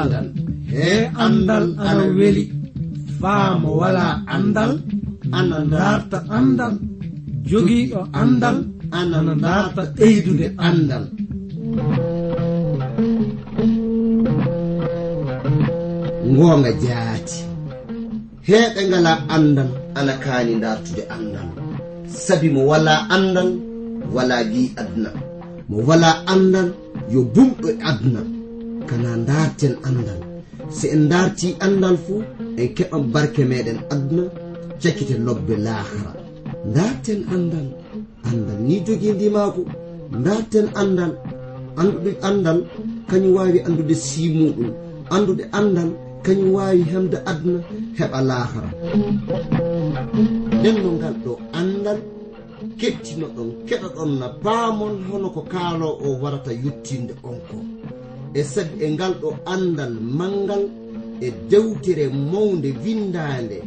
andal. E andal ana weli. Faamo wala andal ana darta andal. Jogiiɗo andal ana darta ɓeydude andal. Ngoonga jaati. Heeɓe ngala andal ana kaani dartude andal. Sabi mo wala andal wala gi aduna. Mo wala andal yo bumɗo e aduna. Kana darten andal si en darti andal fuu en keɓan barke meɗen aduna cakkite lobbe lahara darten andal andal ni jogi ndimako darten andal anduɗe andal kañum wawi andude simuɗum. Andude andal kañum wawi hemde aduna heɓa lahara nden no ngal ɗo andal kettino ɗon kettinoɗon keɗoɗon na baamon hono ko kaalo o warata yettinde on ko e sabi e ngal ɗo andal mangal e dewtere mawde windande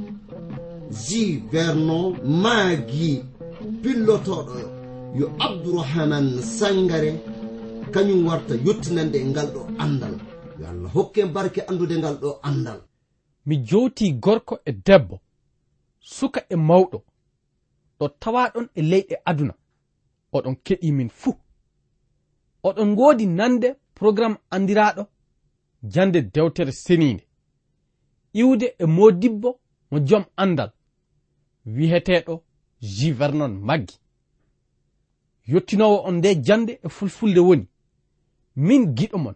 ji vernon maagi pillotoɗo yo abdourahaman sangare kañum warta yettinande e ngal ɗo andal yo allah hokke barke andude ngal ɗo andal mi jowti gorko e debbo suka e mawɗo. ɗo tawaɗon e leyɗe aduna. Oɗon keɗi min fuu oɗon ngoodi nande programme andiraɗo jande dewtere seninde iwde e modibbo mo joom andal wi'eteɗo jivernon maggi. Yettinowo on nde jande e fulfulde woni. Min giɗo mon.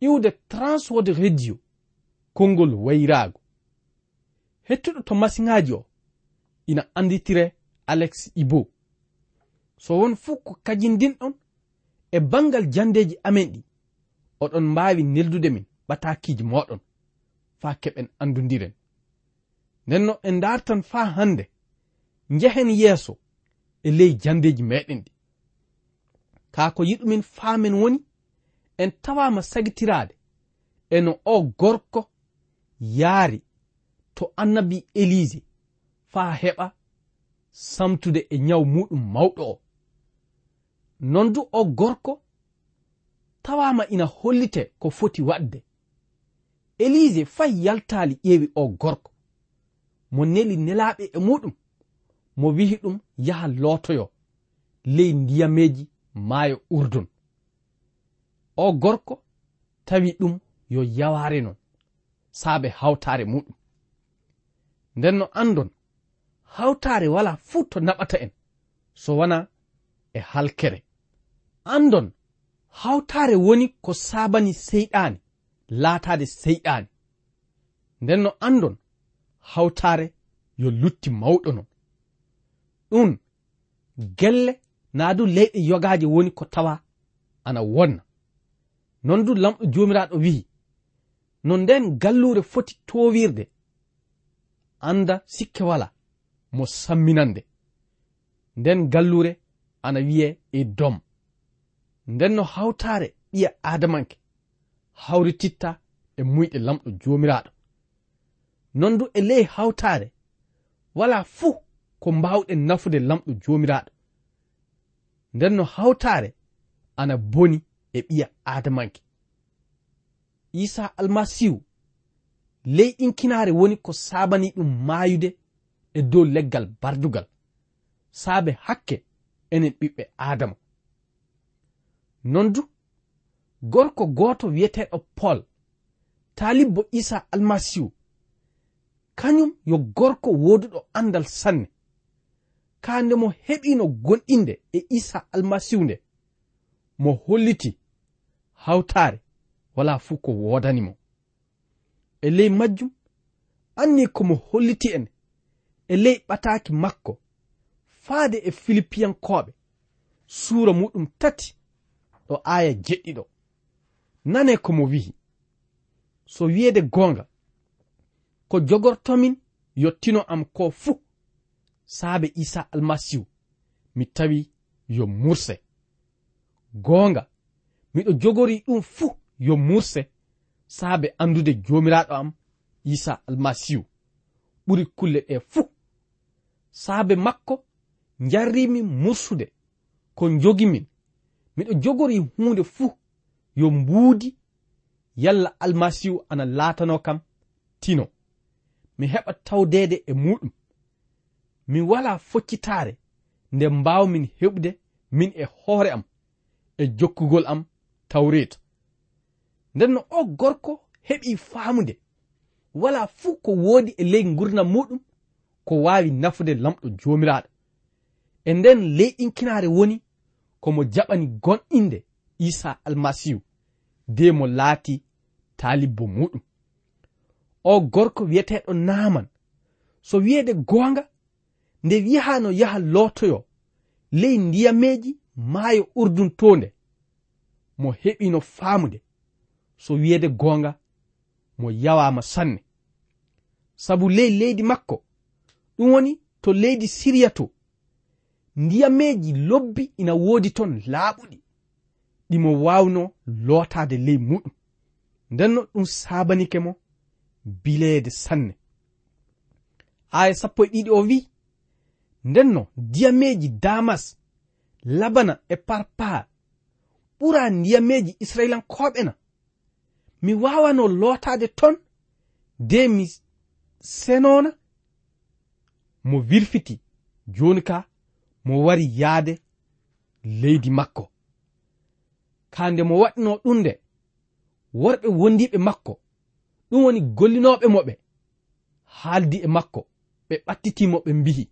Iwde transwode radio konngol wayraago. Hettuɗo to masiŋaji o ina anditire alex ibo. So won fuu ko kajindinɗon e bangal jandeji amen ɗi oɗon mbawi neldude min batakiji moɗon faa keɓen andudiren ndenno en dartan faa hande njehen yeeso e ley jandeji meɗen ɗi. Ka ko yiɗumin faamen woni en tawama sagitirade eno o gorko yaari to annabi elise faa heɓa samtude e nyawu muɗum mawɗo. O non du o gorko tawama ina hollite ko foti waɗde elise fay yaltali ƴeewi o gorko. Mo neli nelaɓe e muɗum mo wihi ɗum yaha lootoyo ley ndiyameji maayo urdun. O gorko tawi ɗum yo yaware non saabe hawtare muɗum. Nden no andon hawtare wala fuu to naɓata en. So wona e halkere. Andon hawtare woni ko sabani seyɗani laatade seyɗani nden no andon hawtare yo lutti mawɗo non. Ɗum gelle naa du leyɗe yogaaje woni ko tawa ana wonna. Non du lamɗo joomiraaɗo wi'i. No nden galluure foti towirde anda sikke wala. mo samminande. Nden gallure ana wiye e dom. Nden no hawtare ɓiya adamanke hawrititta e muyɗe lamɗo jomiraɗo non du e ley hawtare wala fuu ko mbawɗen nafude lamɗo jomiraɗo nden no hawtare ana boni e ɓiya adamanke isa almasihu ley inkinaare woni ko sabani ɗum mayude e dow leggal bardugal. Saabe hakke enen ɓiɓɓe adama non du gorko goto wiyeteɗo paul talibbo isa almasihu kañum yo gorko woduɗo andal sanne. Ka nde mo heɓino gonɗinde e isa almasihu nde mo holliti hawtare wala fuu ko wodanimo e ley majjum anni komo holliti en e ley ɓataaki makko faade e filipiyankoɓe suura muɗum tati ɗo aya jeɗɗiɗo. Nane ko mo wi'i? So wiyeede goonga ko jogortomin yottino am ko fuu saabe isa almasihu mi tawi yo murse. Goonga miɗo jogori ɗum fuu yo murse saabe andude joomiraaɗo am isa almasihu. Ɓuri kulle ɗe fuu saabe makko jarrimi mursude ko jogimin miɗo jogori hunde fuu yo mbuudi yalla almasihu ana laatano kam tino. Mi heɓa tawdede e muɗum mi wala foccitare nde mbawmin heɓde min e hoore am e jokkugol am tawreta nden no o gorko heɓi faamude wala fuu ko woodi e ley gurdam muɗum ko wawi nafude lamɗo jomiraɗo. E nden leyɗinkinare woni komo jaɓani gonɗinde isa almasihu de mo laati taalibbo muɗum. O gorko wiyeteɗo naaman so wiyede goonga nde wiyahano yaha lootoyo ley ndiyameji maayo urduntoonde mo heɓino faamude. So wiyede goonga mo yawama sanne. Sabu ley leydi makko ɗum woni to leydi siriya to ndiyameji lobbi ina woodi ton laaɓuɗi. Ɗimo wawno lootaade ley muɗum. Ndenno ɗum sabanike mo bileede sanne. Aya sappo e ɗiɗi o wi ndenno ndiyameji damas labana e parpar ɓura ndiyameji israilankoɓe na. Mi wawano lootaade ton de mi senona mo wirfiti joni ka mo wari yaade leydi makko. Kande mo waɗino ɗum nde worɓe wondiɓe makko ɗum woni gollinoɓe moɓe haaldi e makko ɓe ɓattitimo ɓe mbihi.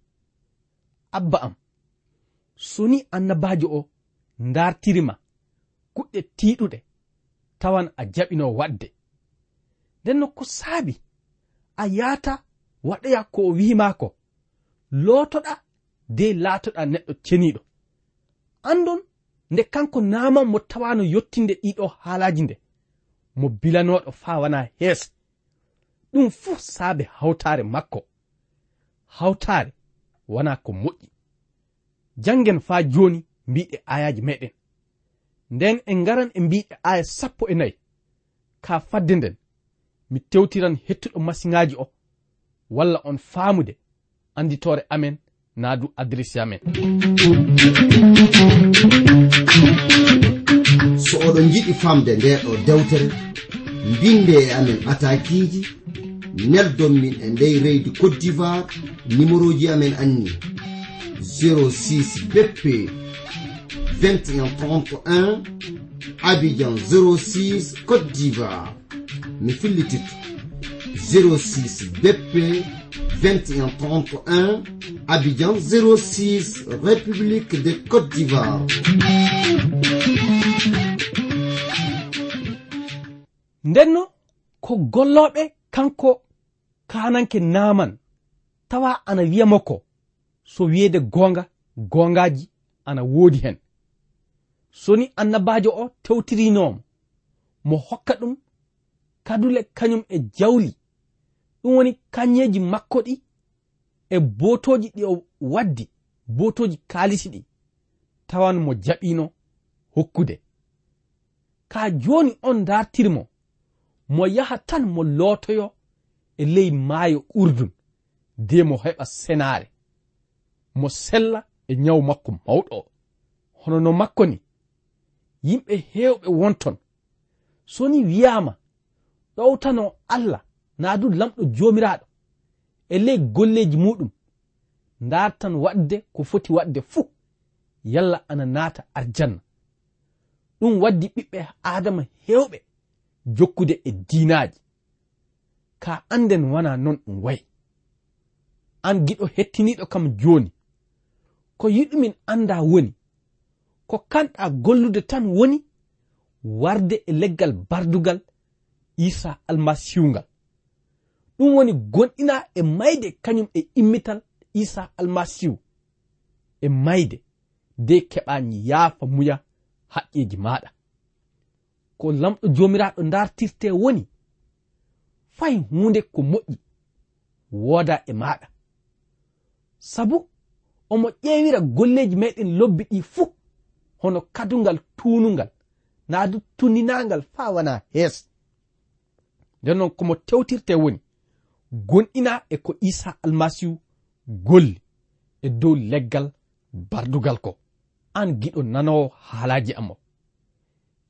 Abba am soni annabajo o dartirima kuɗɗe tiɗuɗe tawan a jaɓino waɗde. Nden no ko saabi a yahata waɗoya ko o wimako lootoɗa de laatoɗa neɗɗo ceniɗo andon nde kanko naama mo tawano yottinde ɗiɗo haalaji nde mo bilanoɗo faa wana hees. Ɗum fuu saabe hawtaare makko. Hawtaare wona ko moƴƴi. Janngen faa jooni mbiɗe ayaji meɗen nden en ngaran e mbiɗe aya sappo e nayi ka fadde nden mi tewtiran hettuɗo masiŋaaji o walla on faamude anditore amen naadu du adresse amen. So oɗon jiɗi famde ndeɗo dewtere mbinde e amen atakiji neldon min e ndey reydi cote d'ivoire numéro ji amen anni 06 bp 2131 abidjan 06 cote d'ivoire. Mi fillititto 06 bp 2131 Abidjan 06 République de Côte d'Ivoire. Ndenno ko golloɓe kanko kananke naman tawa ana wiya makko so wiyeede goonga goongaji ana woodi hen. Soni annabajo o tewtirinomo mo hokka ɗum kadule kañum e jawli. ɗum woni kanyeji makko ɗi e botoji ɗi o waddi botoji kalisi ɗi. Tawan mo jaɓino hokkude. Ka joni on dartirmo mo yaha tan mo lootoyo e ley maayo urdun de mo heɓa senare mo sella e nyawu makko mawɗo. O hono no makko ni yimɓe hewɓe wonton. So ni wiyama ɗowtano allah na du lamɗo jomiraɗo. E ley golleji muɗum. Dartan waɗde ko foti waɗde fuu yalla ana naata arjanna ɗum waddi ɓiɓɓe adama hewɓe jokkude e diinaji ka anden wana non ɗum wayi. An giɗo hettiniɗo kam joni ko yiɗumin anda woni. Ko kanɗa gollude tan woni. Warde e leggal bardugal isa almasihu ngal. ɗum woni gonɗina e mayde kañum e immital isa almasihu e mayde de keɓa yaafa muya haqqeji maɗa. Ko lamɗo jomiraɗo dartirte woni fay hunde ko moƴƴi wooda e maɗa. Sabu omo ƴeewira golleji meɗen lobbi ɗi fuu hono kadungal tunungal naa du tunninangal fa wana hees. Nden noon komo tewtirte woni gonɗina e ko isa almasihu golli e dow leggal bardugal ko. An giɗo nanowo haalaji am o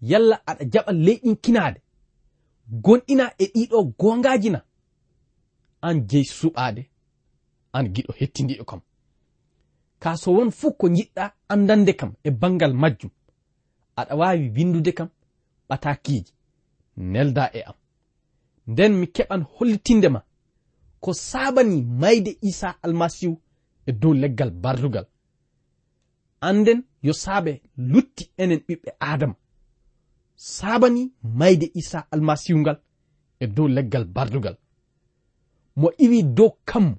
yalla aɗa jaɓa leyɗin kinaade gonɗina e ɗiɗo gongaji na. An jeyi suɓade an giɗo hettidiɗo kam. Ka so won fuu ko jiɗɗa andande kam e bangal majjum. Aɗa wawi windude kam ɓatakiji nelda e am. Nden mi keɓan hollitinde ma. ko sabani mayde isa almasihu e dow leggal bardugal anden yo saabe lutti enen ɓiɓɓe adama sabani mayde isa almasihu ngal e dow leggal bardugal mo iwi dow kammu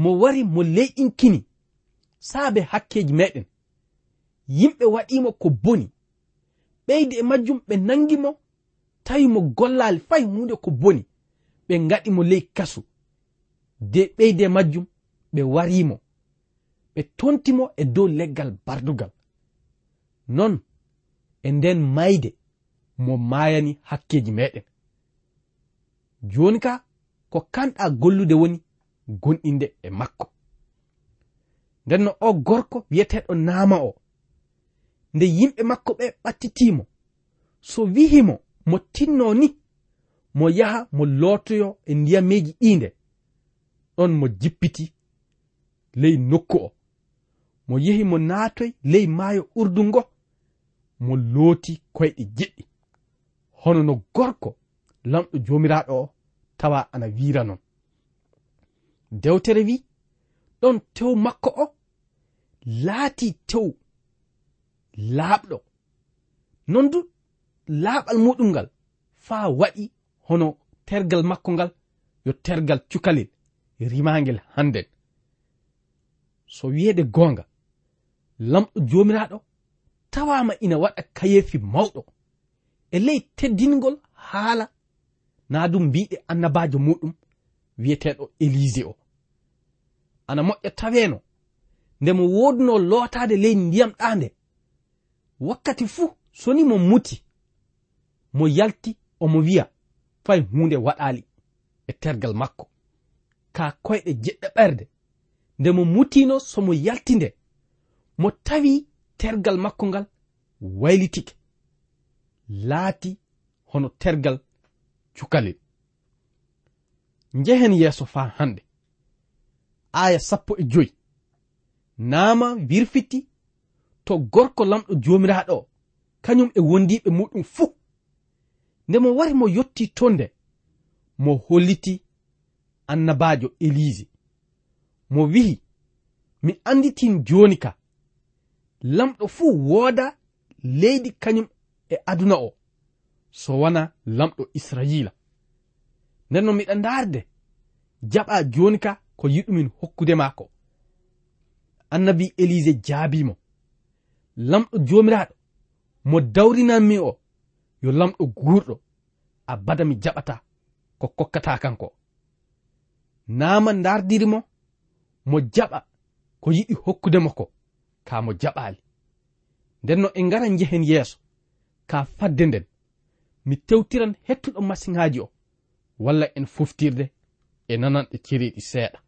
mo wari mo leyɗinkini saabe hakkeji meɗen yimɓe waɗimo ko boni. Ɓeyde e majjum ɓe nangimo tawi mo gollali fay hunde ko boni. Ɓe gaɗi mo ley kasu. de ɓeyde majjum ɓe warimo ɓe tontimo e dow leggal bardugal. Non e nden mayde mo mayani hakkeji meɗen. Joni ka ko kanɗa gollude woni gonɗinde e makko. Nden no o gorko wiyeteɗo naama o nde yimɓe makko ɓe ɓattitimo so wihimo mo tinno ni mo yaha mo lootoyo e ndiyameji ɗinde ɗon mo jippiti ley nokku o. Mo yehi mo naatoy ley maayo urdu ngo mo looti koyɗe jeɗɗi. Hono no gorko lamɗo joomiraaɗo o tawa ana wiira non. Dewtere wi ɗon tew makko o laati tew laaɓɗo. Non du laaɓal muɗum ngal faa waɗi hono tergal makko ngal yo tergal cukalel. rimagel hannden. So wiyeɗe goonga lamɗo joomiraaɗo tawama ina waɗa kayefi mawɗo. E ley teddingol haala na dum mbiɗe annabajo muɗum wiyeteɗo élise o. Ana moƴƴa taweno nde mo woduno lotade ley ndiyam ɗande wakkati fuu soni mo muti mo yalti omo wiya fay hunde waɗali e tergal makko. ka koyɗe jeɗɗe ɓerde. Nde mo mutino somo yalti nde mo tawi tergal makko ngal waylitike. Laati hono tergal cukalel. Njehen yeeso fa hande. Aya sappo e joyi. Naama wirfiti to gorko lamɗo jomiraɗo o. Kañum e wondiɓe muɗum fuu. Nde mo wari mo yotti ton nde mo holliti annabajo elise. Mo wihi mi anditin joni ka. Lamɗo fuu wooda leydi kañum e aduna o. So wona lamɗo israila. Nden no miɗa ndaarde jaɓa joni ka ko yiɗumin hokkude maako. Annabi elise jaabimo. Lamɗo jomiraɗo mo dawrinanmi o. Yo lamɗo guurɗo abada mi jaɓata ko kokkata kanko. naama dardirimo mo jaɓa ko yiɗi hokkudemo ko ka mo jaɓaali. Nden no en ngaran njehen yeeso ka fadde nden. Mi tewtiran hettuɗo masiŋaaji o walla en foftirde e nananɗe ciriɗi seeɗa.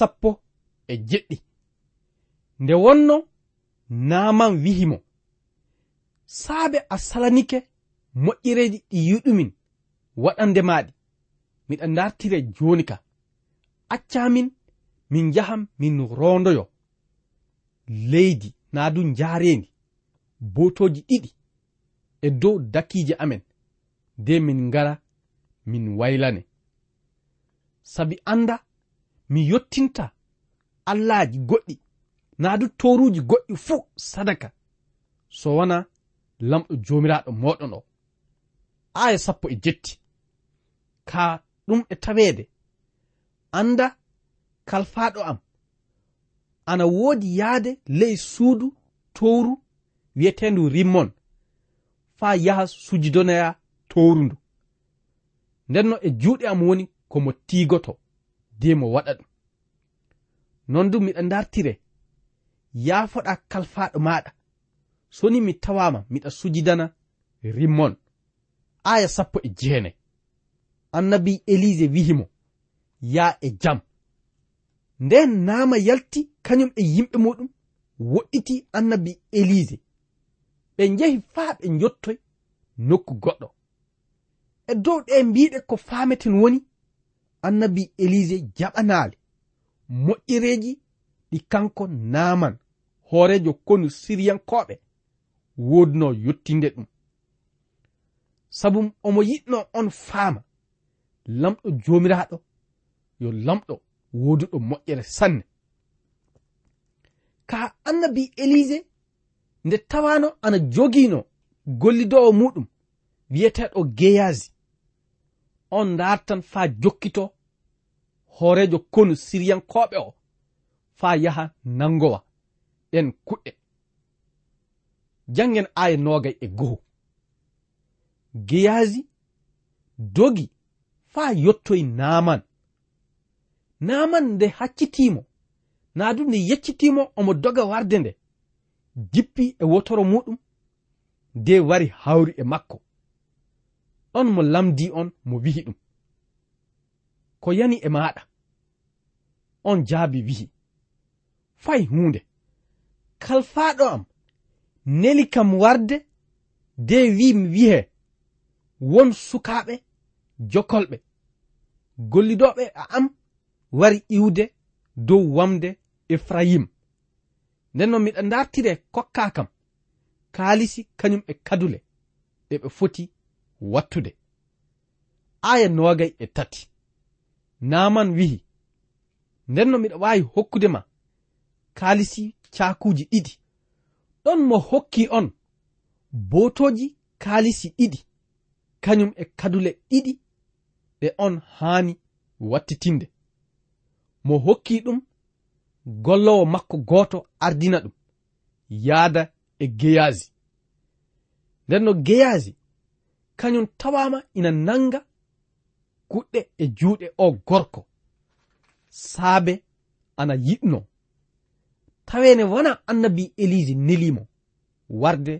sappo e jeɗɗi. Nde wonno naaman wihi mo. Saabe a salanike moƴƴereeji ɗi yiɗumin waɗande maaɗi. Miɗa dartire jooni ka. Accamin min njahan min rondoyo leydi naa du njaareendi botoji ɗiɗi e dow dakiije amen de min ngara min waylane. Sabi anda mi yottinta allahji goɗɗi. Na du toruji goɗɗi fuu sadaka. So wona lamɗo jomiraɗo moɗon o. Aya sappo e jetti. Ka ɗum e tawede anda kalfaɗo am. Ana woodi yaade ley suudu towru wiyetendu rimmon. Faa yaha sujidonaya towru ndu. Ndenno e juuɗe am woni komo tiigoto. de mo waɗa ɗum. Non du miɗa dartire yaafoɗa kalfaɗo maɗa. Soni mi tawama miɗa sujidana rimmon. Aya sappo e jeenayi annabi elise wihimo ya e jam. Nden naama yalti kañum e yimɓe muɗum woɗɗiti annabi elise. Ɓe njehi faa ɓe jottoy nokku goɗɗo. E dow ɗe mbiɗe ko faameten woni annabi elise jaɓanaali. Moƴƴireeji ɗi kanko naaman. Hoorejo konu siriyankoɓe wodno yottinde ɗum. Sabu omo yiɗno on faama. Lamɗo joomiraaɗo yo lamɗo woduɗo moƴƴere sanne. Ka annabi elise nde tawano ana jogino gollidowo muɗum wiyeteɗo geyazi on dartan faa jokkito hoorejo konu siriyankoɓe o faa yaha nangowa ɗen kuɗɗe jangen aya nogay e goho. Geyaasi dogi faa yettoye naaman naaman nde haccitiimo naa du nde yeccitiimo omo doga warde nde. Jippi e wotoro muɗum de wari hawri e makko. on mo lamdi on mo wihi ɗum. Ko yani e maɗa. On jaabi wihi. Fay hunde kalfaɗo am. Neli kam warde de wi mi wihe. Won sukaɓe jokolɓe. Gollidoɓe a am wari iwde dow wamde efrayim. Nden noon miɗa dartire kokka kam. Kaalisi kañum e kadule. Ɗe ɓe foti wattude. Aya nogay e tati. Naman wihi. Nden no miɗa waawi hokkude ma kaalisi cakuji ɗiɗi. Ɗon mo hokki on botoji kaalisi ɗiɗi. Kañum e kadule ɗiɗi ɗe on haani wattitinde. Mo hokki ɗum gollowo makko goto ardina ɗum yaada e geyaasi nden no geyaasi kañum tawama ina nanga kuɗɗe e juuɗe o gorko. Saabe ana yiɗno. Tawene wona annabi eliji nelimo warde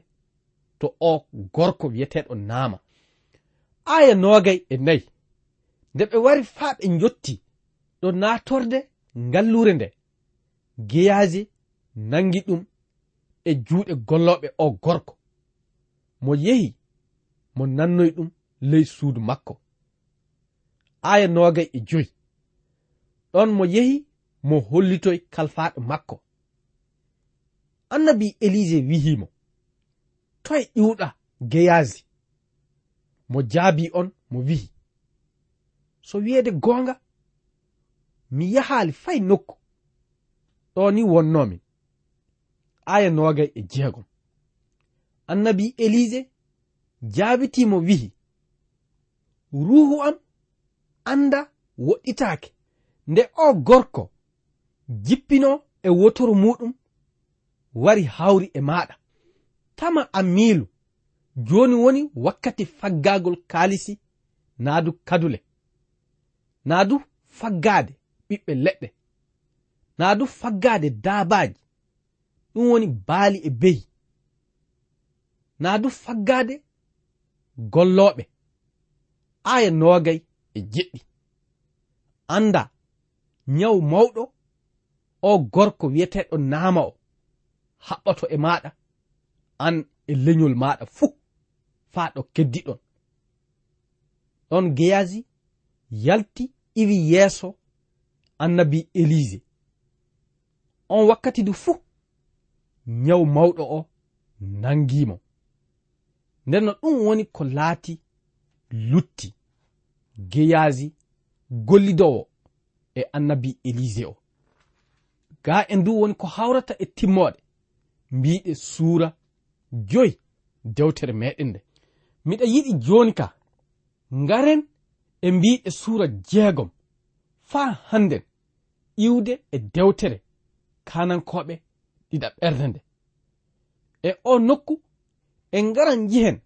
to o gorko wiyeteɗo naama. Aya nogay e nayi. Nde ɓe wari faa ɓe jotti ɗo natorde ngallure nde. Geyaji nangi ɗum e juuɗe golloɓe o gorko. Mo yehi mo nannoy ɗum ley suudu makko. Aya noogay e joyi. Ɗon mo yehi mo hollitoy kalfaaɗo makko. Annabi elise wihimo toye ƴiwɗa geyaasi mo jaabi on mo wihi. So wiyeede goonga mi yahaali fay nokku. Ɗo ni wonnomin aya noogay e jeegom. Annabi elise jaabitimo wi'i ruhu am anda woɗɗitaake. Nde o gorko jippino e wotoru muɗum wari hawri e maɗa tama a miilu joni woni wakkati faggagol kaalisi naadu kadule. Naadu faggaade ɓiɓɓe leɗɗe. Naadu faggaade daabaaji. Ɗum woni baali e beyi naadu faggaade gollooɓe. Aya noogay e jeɗɗi anda nyawu mawɗo o gorko wiyeteɗo naama o haɓɓoto e maɗa an e leñol maɗa fuu faa ɗo keddiɗon ɗon. Geyazi yalti iwi yeeso annabi elise on wakkati du fuu nyawu mawɗo o nangimo nden no ɗum woni ko laati lutti geyaasi gollidowo e annabi elise o. Ga en du woni ko hawrata e timmoɗe mbiɗe suura joyi dewtere meɗen nde. Miɗa yiɗi joni ka ngaren e mbiɗe suura jeegom faa hannden iwde e dewtere kanankoɓe ɗiɗa ɓernde nde. E o nokku en ngaran yihen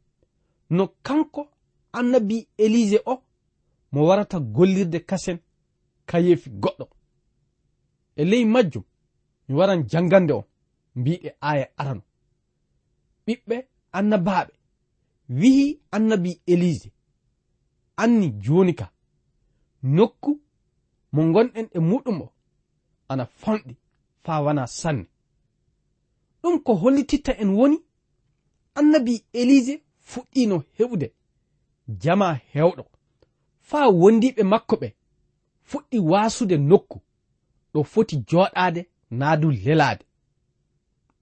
no kanko annabi elise o mo warata gollirde kasen kayeefi goɗɗo. E ley majjum mi waran jangande on mbiɗe aya arano ɓiɓɓe annabaɓe wihi annabi elise anni joni ka. Nokku mo gonɗen e muɗum o ana famɗi faa wana sanne. Ɗum ko hollititta en woni annabi elise fuɗɗino heɓude. Jama hewɗo. Faa wondiɓe makko ɓe fuɗɗi wasude nokku. Ɗo foti joɗade naa du lelaade.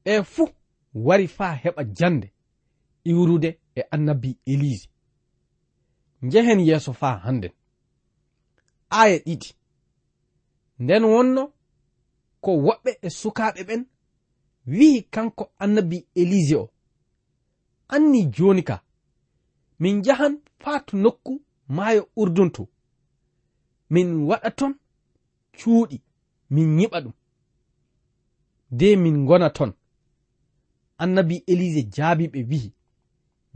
Ɓe fuu wari faa heɓa jande iwrude e annabi elise. Njehen yeeso faa hannden. Aaya ɗiɗi. Nden wonno ko woɓɓe e sukaaɓe ɓen wi'i kanko annabi elise o. anni joni ka. Min jahan faatu nokku maayo urdunto min waɗa ton cuuɗi min yiɓa ɗum. De min gona ton. Annabi elise jaabi ɓe wi'i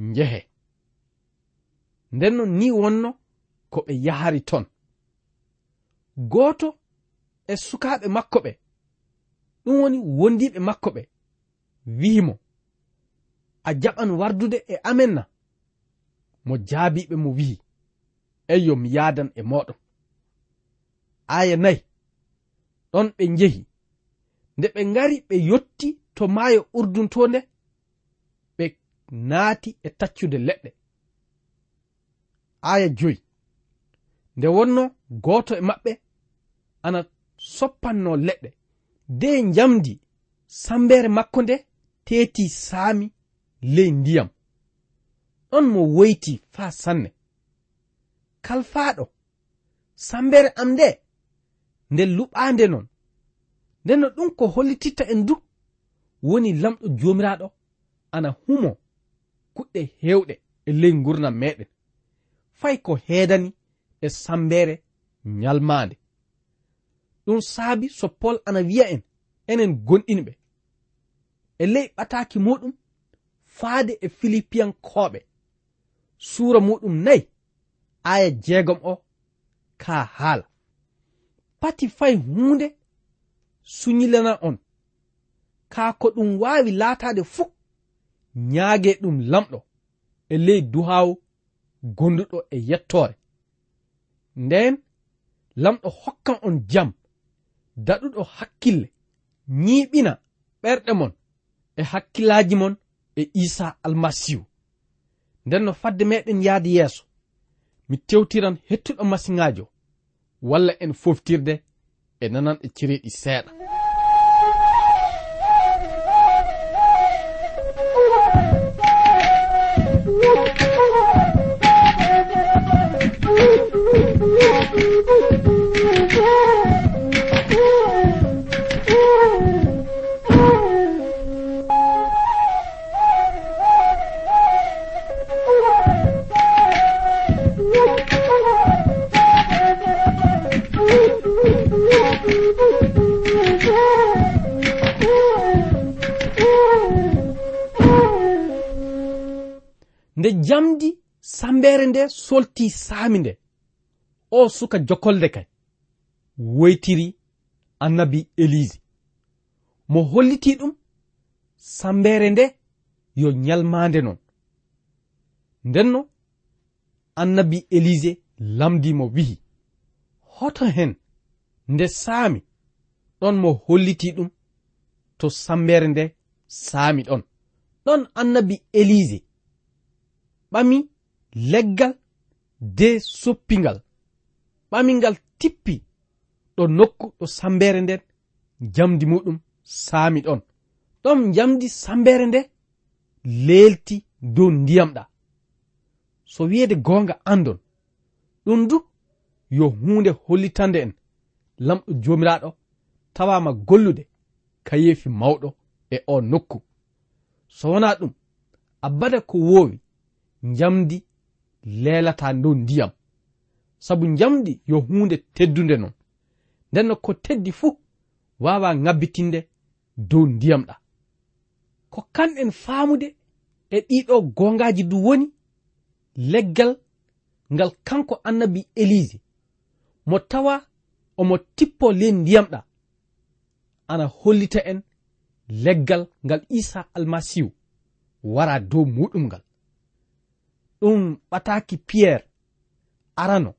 njehe. Ndenno ni wonno ko ɓe yahari ton. Gooto e sukaaɓe makko ɓe ɗum woni wondiɓe makko ɓe wi'imo a jaɓan wardude e amen na mo jaabiɓe mo wi'i. Eyyo mi yaadan e moɗon aya nayi ɗon ɓe njehi. Nde ɓe ngari ɓe yotti to maayo urduntonde ɓe naati e taccude leɗɗe. Aya joyi nde wonno gooto e maɓɓe ana soppanno leɗɗe. De njamdi sambere makko nde teeti saami. ley ndiyam. Ɗon mo woyti faa sanne. Kalfaaɗo sambere am nde nde luɓaande non. Nden no ɗum ko hollititta en du woni lamɗo joomiraaɗo ana humo kuɗɗe heewɗe e ley ngurnam meɗen fay ko heedani e sambere nyalmaande ɗum saabi so pol ana wiya en enen gonɗinɓe. E ley ɓataaki muɗum faade e filipiyankoɓe suura muɗum nayi aya jeegom o ka haala. Pati fay hunde suñilana on. Ka ko ɗum waawi laataade fuu ñaage ɗum lamɗo e ley duhaaw gonduɗo e yettore nden lamɗo hokkan on jam daɗuɗo hakkille ñiiɓina ɓerɗe mon e hakkillaji mon e isa almasihu. Nden no fadde meɗen yahde yeeso. Mi tewtiran hettuɗo masiŋaajo. Walla en foftirde e nananɗe e cereeɗi seeɗa. nde jamdi sambere nde solti saami nde o suka jokolde kay woytiri annabi elise. Mo holliti ɗum sambere nde yo ñalmande non. Ndenno annabi elise lamdimo wihi. Hoto hen nde saami ɗon mo holliti ɗum to sambere nde saami ɗon. Ɗon annabi elise ɓami leggal de soppingal. Ɓamingal tippi ɗo nokku ɗo sambere nden jamdi muɗum saami ɗon. Ɗon jamdi sambere nde lelti dow ndiyam ɗa. So wiyeede goonga andon ɗum du yo hunde hollitande en. Lamɗo joomiraaɗo tawama gollude kayeefi mawɗo e o nokku. So wona ɗum abbada ko woowi njamdi leelata dow ndiyam. Sabu njamdi yo hunde teddunde non. Ndenno ko teddi fuu wawa ngabbitinde dow ndiyam ɗa. Ko kamɓen faamude e ɗiɗo gongaji du woni leggal ngal kanko annabi elise. Mo tawa omo tippo ley ndiyam ɗa. Ana hollita en leggal ngal isa almasihu wara dow muɗum ngal. ɗum ɓataki piyerre arano.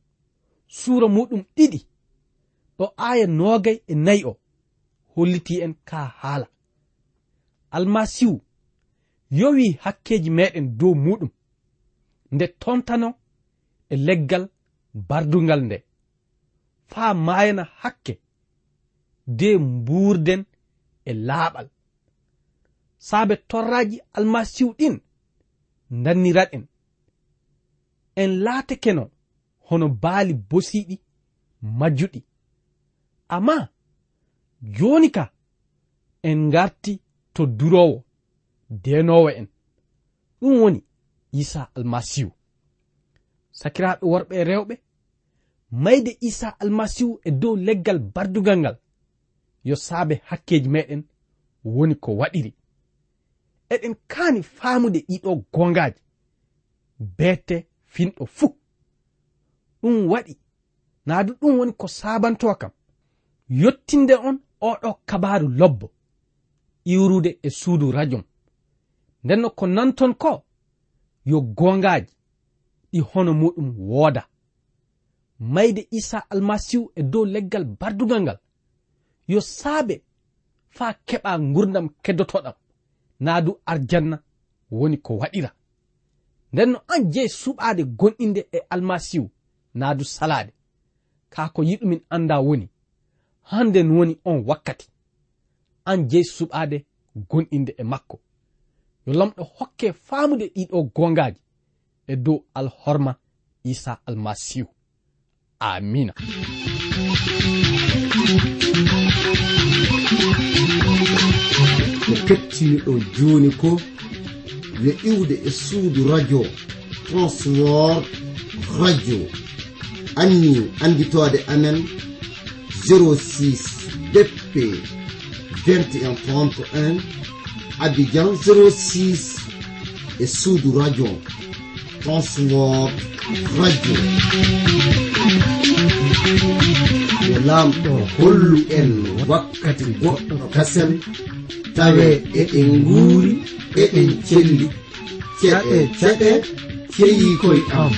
Suura muɗum ɗiɗi ɗo aya noogay e nayi o holliti en ka haala. Almasihu yowi hakkeji meɗen dow muɗum nde tontano e leggal bardungal nde. Faa maayana hakke de mburden e laaɓal. Saabe torraji almasihu ɗin danniraɗen en laatakeno hono baali bosiiɗi majjuɗi. Amma jooni ka en ngarti to durowo denowo en. Ɗum woni isa almasihu. Sakiraaɓe worɓe e rewɓe mayde isa almasihu e dow leggal bardugal ngal yo saabe hakkeji meɗen woni ko waɗiri. Eɗen kaani faamude ɗiɗo gongaji beete finɗo fuu. Ɗum waɗi. Naadu ɗum woni ko sabantowa kam. Yottinde on oɗo kabaru lobbo. Iwrude e suudu radiom ndenno ko nanton ko yo gongaji ɗi hono muɗum wooda. Mayde isa almasihu e dow leggal bardugal ngal yo saabe faa keɓa gurdam keddotoɗam naa du arjanna woni ko waɗira. nden no an jeyi suɓade gonɗinde e almasihu naadu salade kaa ko yiɗumin anda woni hande n woni on wakkati. An jeyi suɓade gonɗinde e makko. Yo lamɗo hokke faamude ɗiɗo gongaji e dow alhorma isa almasihu. Amina. No kettiniɗo joni ko yo iwde e suudu radio. Transwor radio. Anni anditode amen. 06 dp 2131 abidjan 06 e suudu radio. Transwor radio E lamɗo hollu en wakkati goɗɗo kasen tawe eɗen nguuri eɗen celli ceɗe ceɗe ceyi koye am.